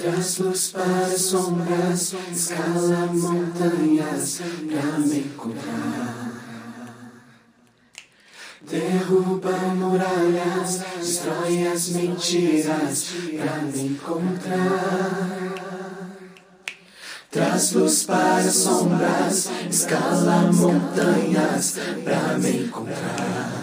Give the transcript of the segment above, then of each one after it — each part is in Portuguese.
Traz luz para sombras, escala montanhas pra me encontrar. Derruba muralhas, destrói as mentiras pra me encontrar. Traz luz para sombras, escala montanhas pra me encontrar.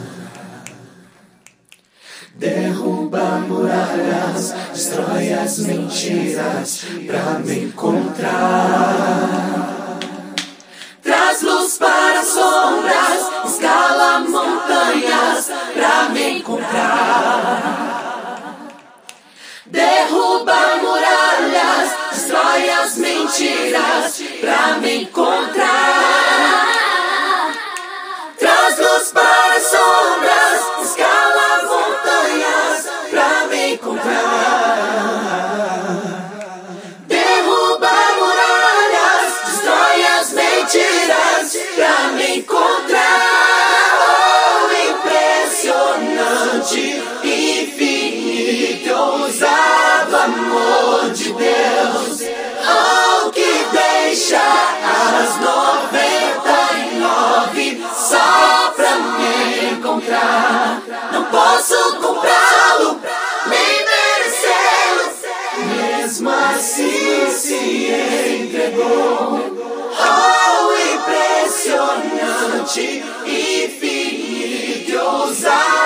Derruba muralhas, destrói as mentiras pra me encontrar. Traz luz para sombras, escala montanhas pra me encontrar. Derruba muralhas, destrói as mentiras pra me encontrar. Encontrar. Não posso comprá-lo, nem merecê-lo. Mesmo assim se entregou. Oh, impressionante, infinito, ousado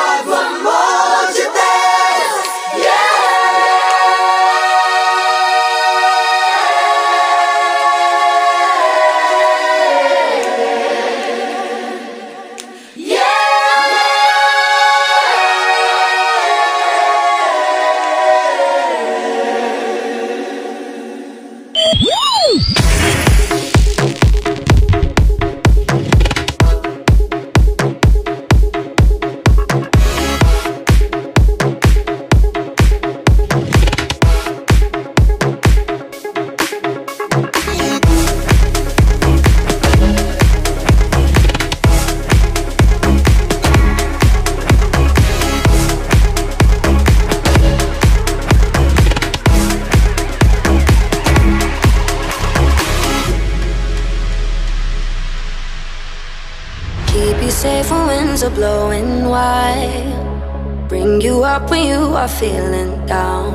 when you are feeling down.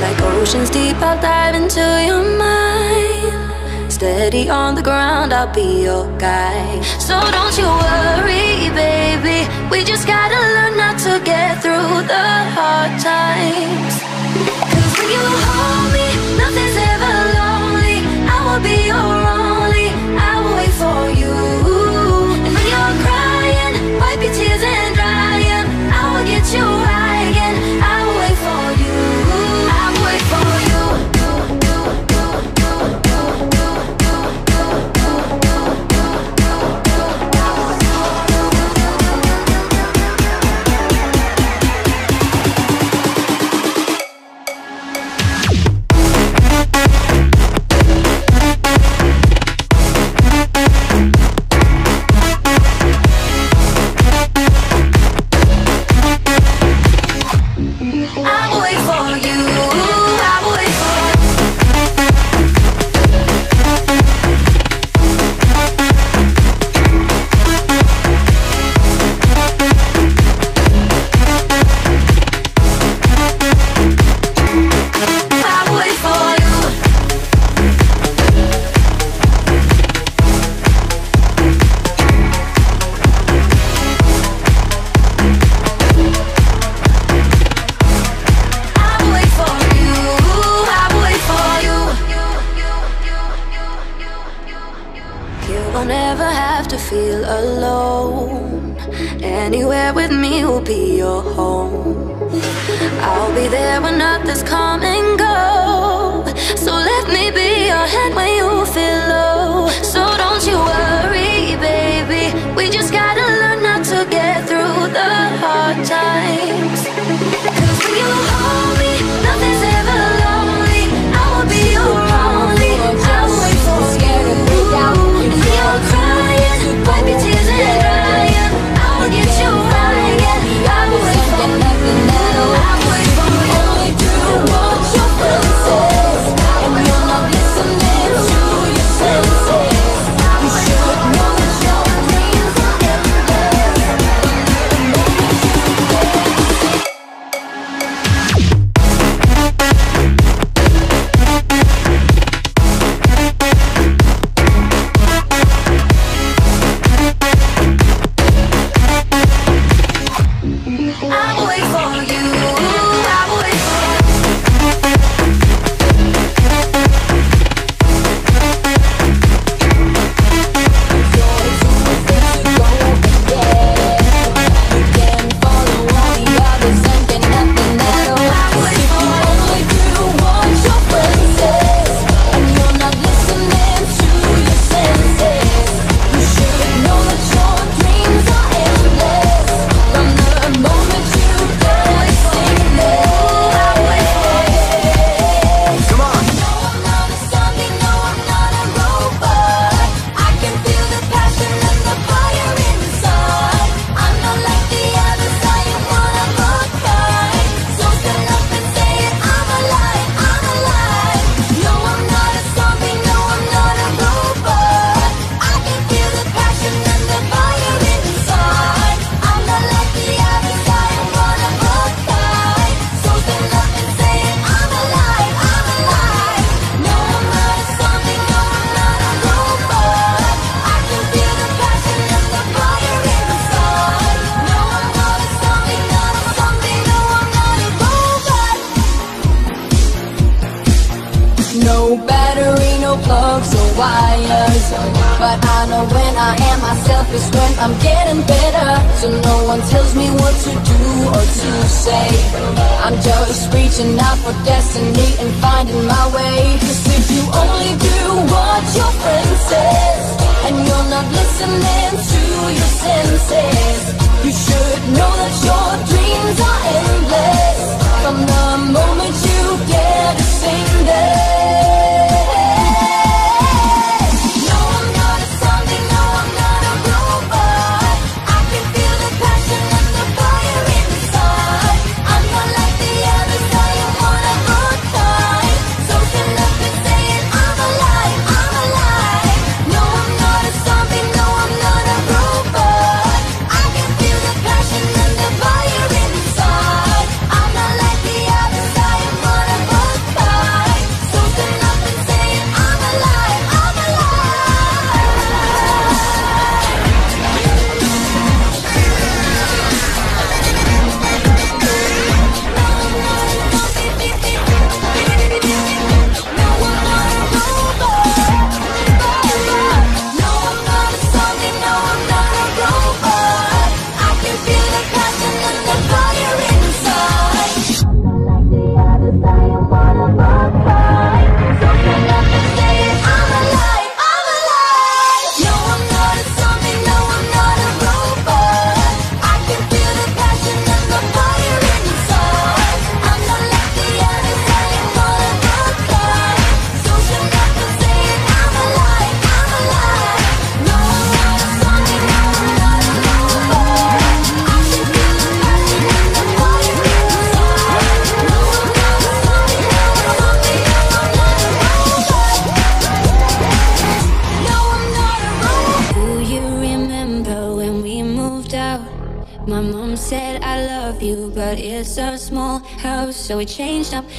Like oceans deep, I'll dive into your mind. Steady on the ground, I'll be your guide. So don't you worry, baby. We just gotta learn not to get through the hard times. Cause when you hold me, nothing's ever lonely. I will be your only. I will wait for you. And when you're crying, wipe your tears and dry 'em. I will get you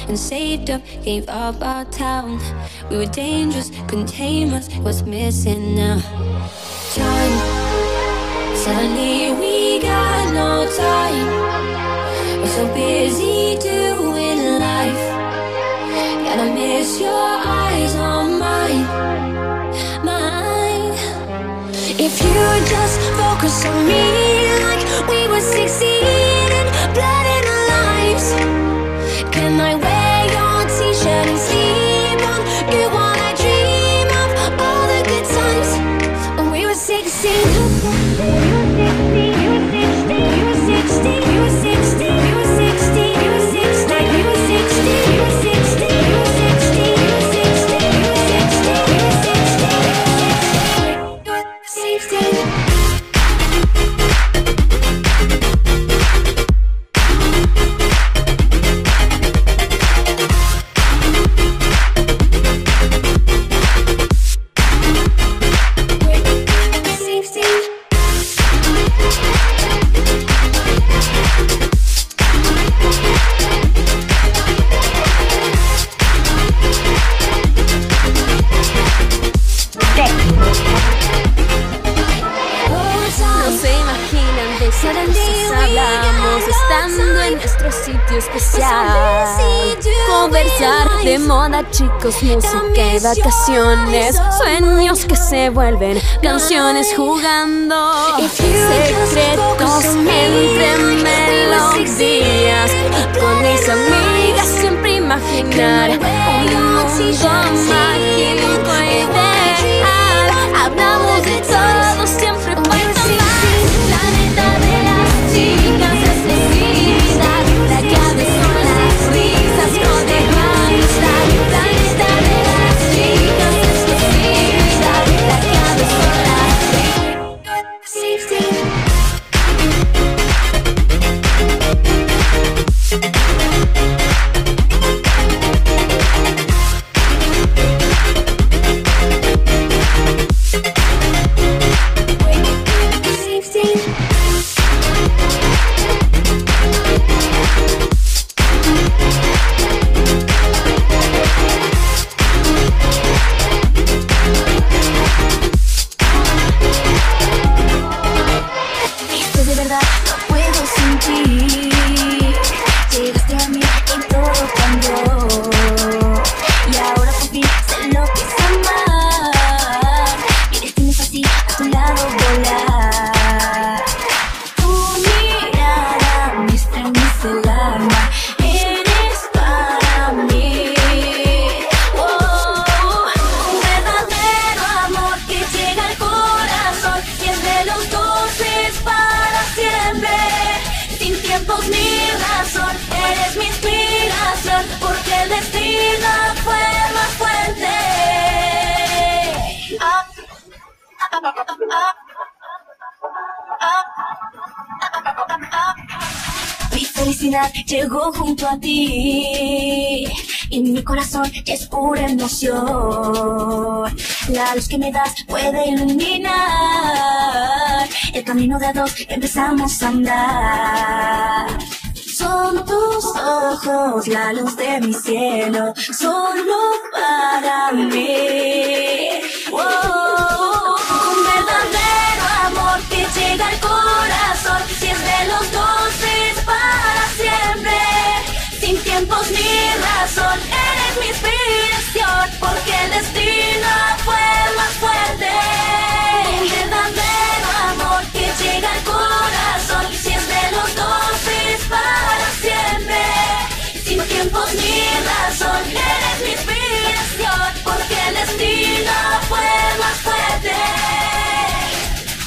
and saved up, gave up our town. We were dangerous, couldn't tame us. What's missing now? Time. Suddenly we got no time. We're so busy doing life. Gotta miss your eyes on mine, mine. If you just focus on me like we were 16. Música y vacaciones, sueños que se vuelven canciones jugando, secretos entre melodías. y con mis amigas siempre imaginar un mundo mágico empezamos a andar. Son tus ojos la luz de mi cielo, solo para mí. un verdadero amor que llega al corazón, si es de los dos es para siempre. Sin tiempos ni razón, eres mi inspiración, porque el destino fue más fuerte. Ni razón, eres mi inspiración, porque el destino fue más fuerte.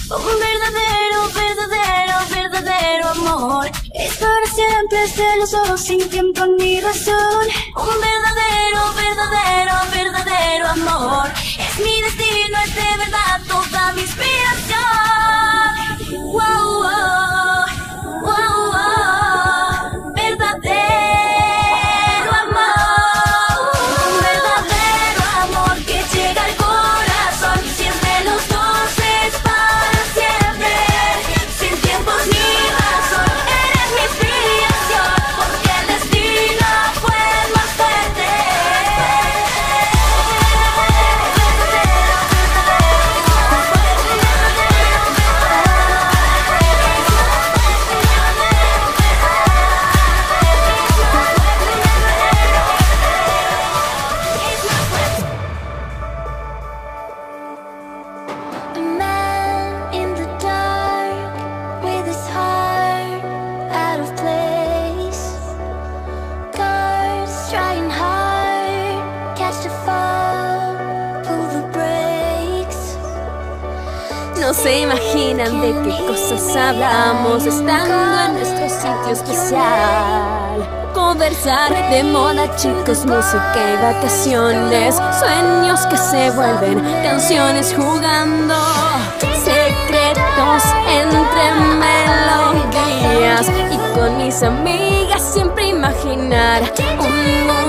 Un verdadero, verdadero, verdadero amor. Es para siempre, ojos sin tiempo ni razón. Un verdadero, verdadero, verdadero amor. Es mi destino, es de verdad toda mi inspiración. Wow, se imaginan de qué cosas hablamos estando en nuestro sitio especial. Conversar de moda, chicos, música y vacaciones. Sueños que se vuelven canciones jugando. Secretos entre melodías. Y con mis amigas siempre imaginar un mundo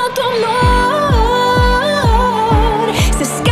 pas ton mort. C'est ce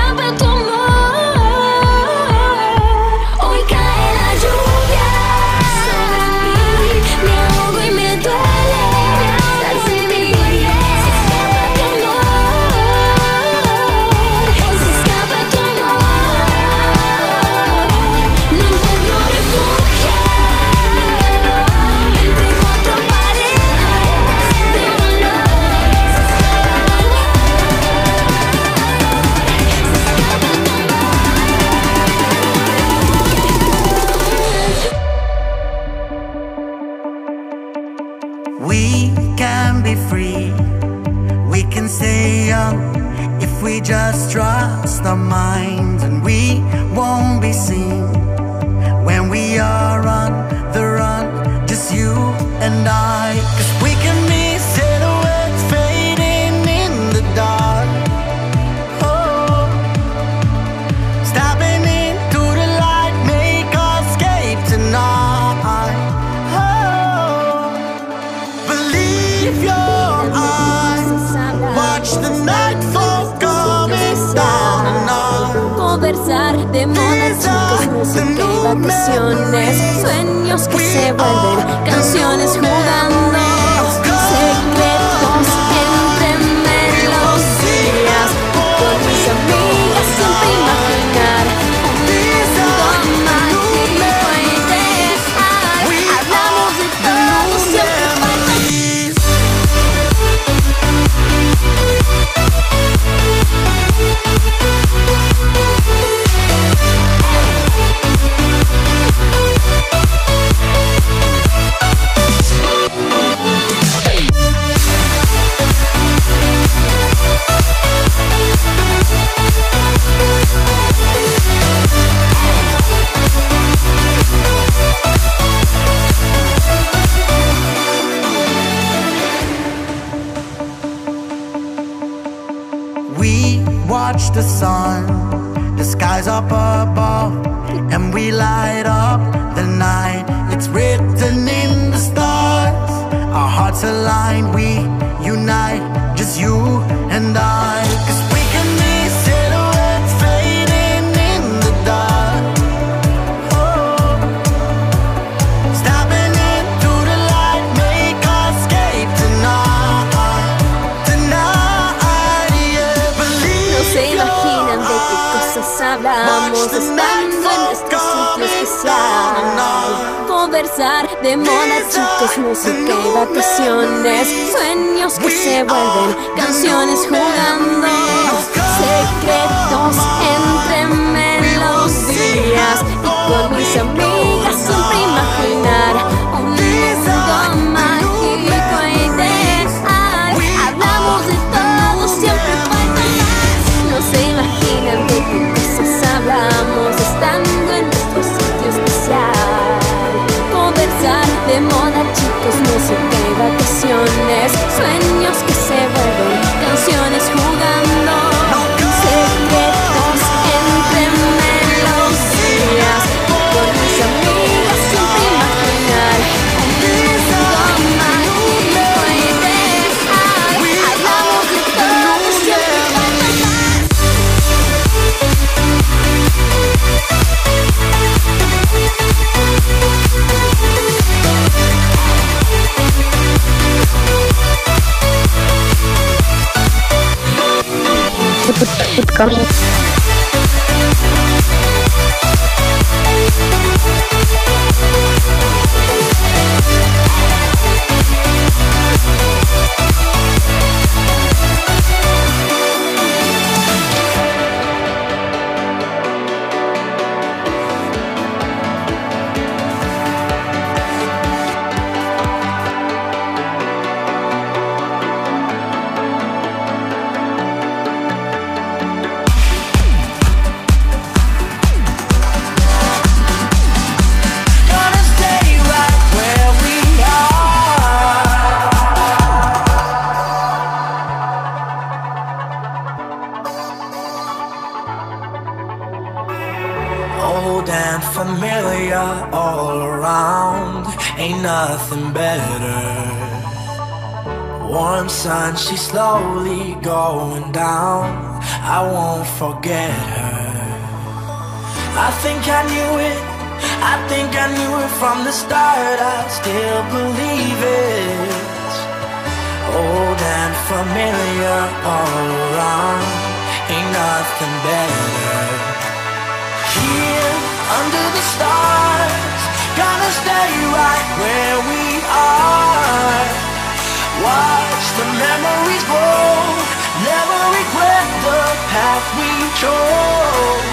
the song Música y vacaciones Sueños que se vuelven canciones jugando. Secretos no se de vacaciones, sueños que grow, never regret the path we chose.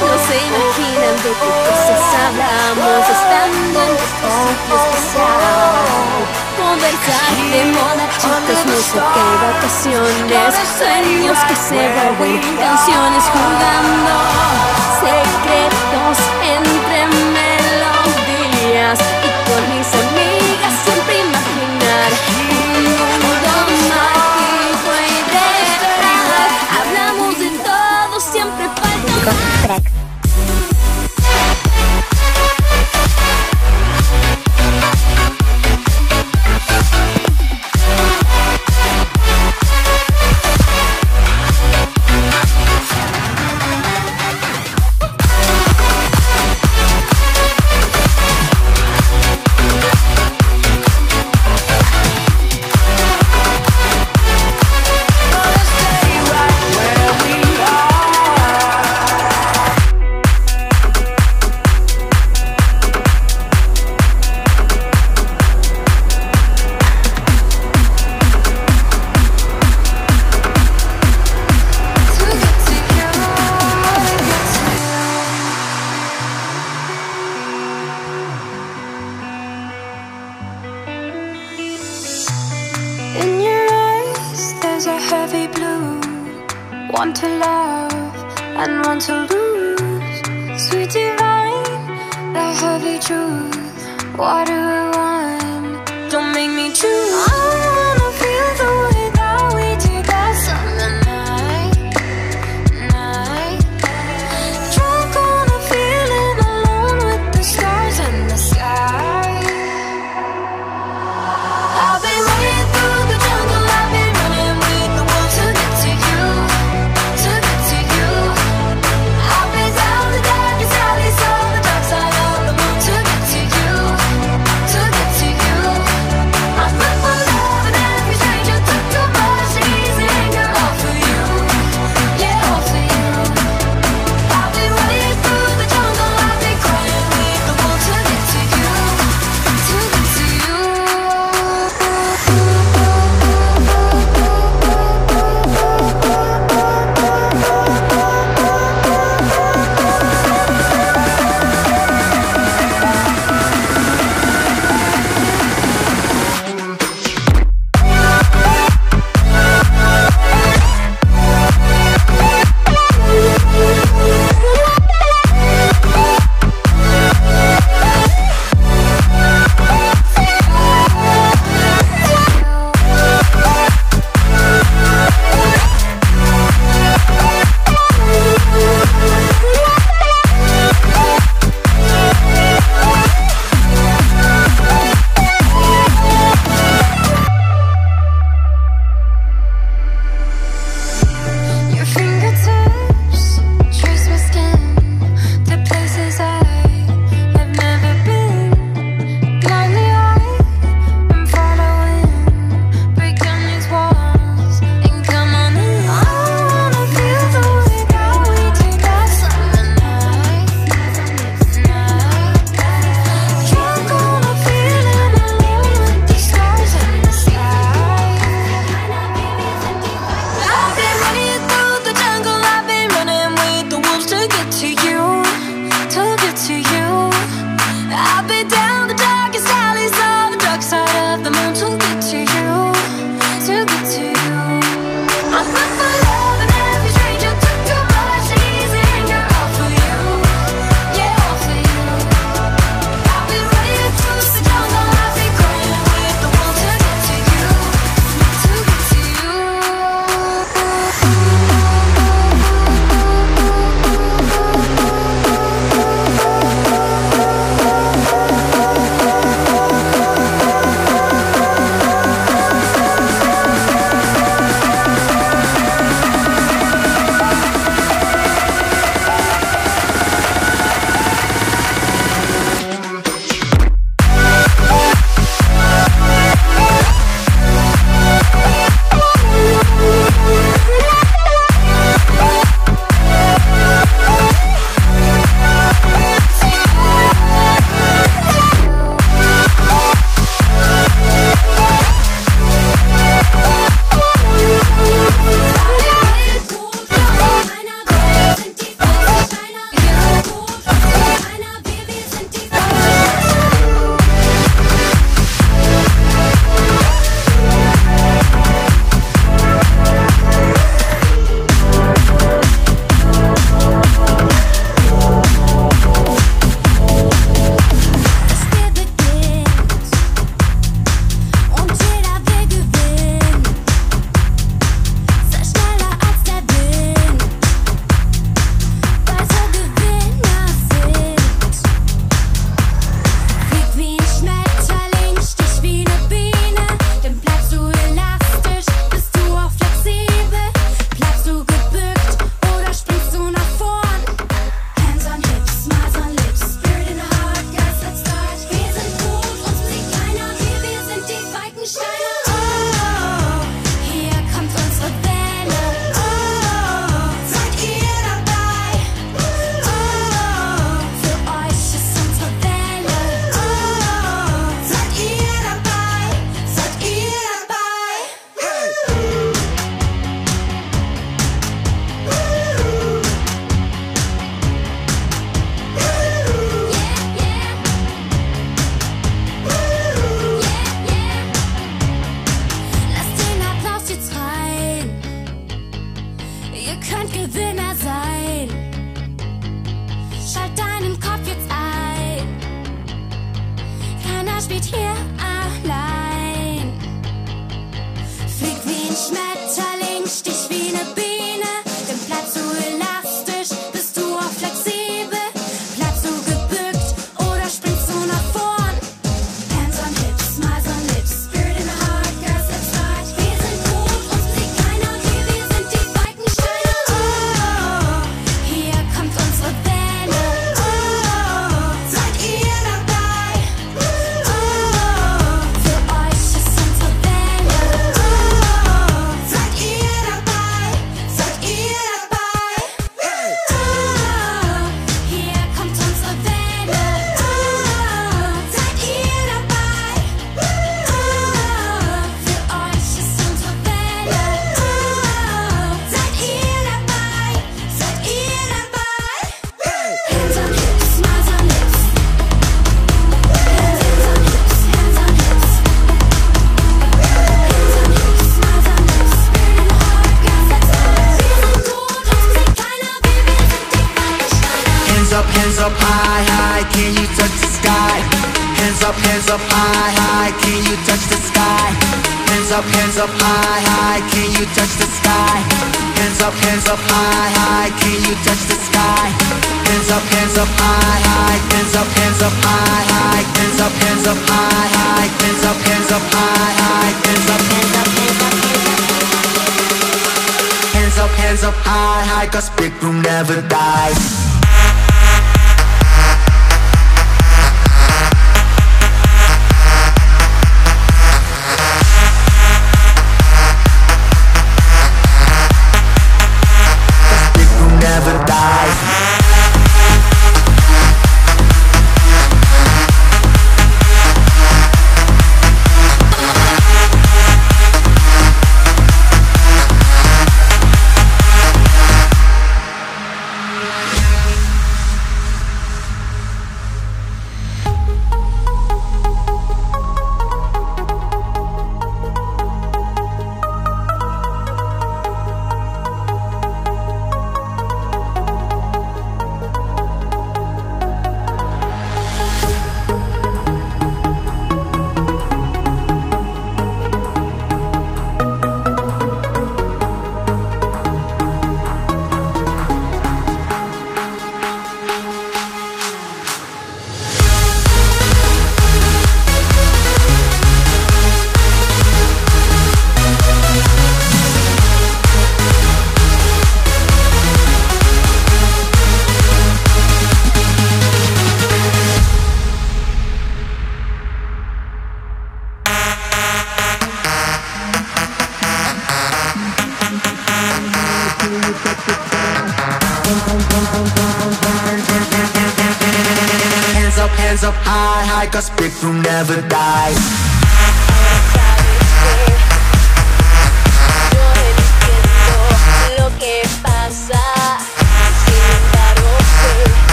No se imaginan de qué cosas pues hablamos estando en los sitios pasados. Conversar de moda, chicas, música y vacaciones, sueños que se vuelven canciones jugando, secretos en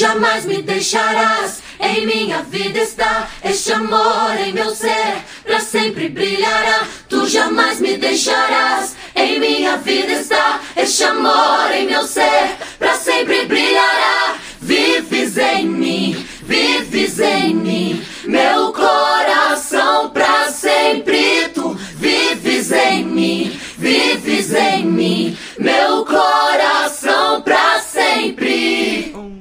jamais me deixarás. Em minha vida está este amor em meu ser, para sempre brilhará. Tu jamais me deixarás. Em minha vida está este amor em meu ser, para sempre brilhará. Vives em mim, vives em mim, meu coração para sempre. Tu vives em mim, vives em mim, meu coração para sempre.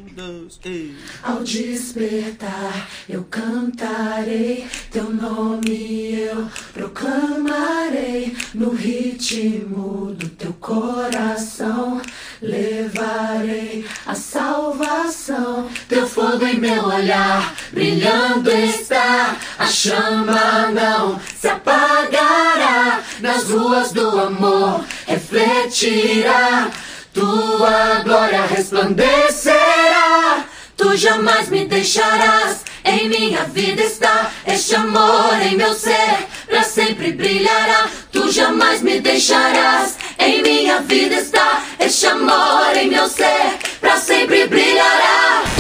Ao despertar, eu cantarei teu nome, eu proclamarei no ritmo do teu coração. Levarei a salvação, teu fogo em meu olhar, brilhando está. A chama não se apagará, nas ruas do amor refletirá. Tua glória resplandecerá. Tu jamais me deixarás, em minha vida está este amor em meu ser, para sempre brilhará. Tu jamais me deixarás, em minha vida está este amor em meu ser, para sempre brilhará.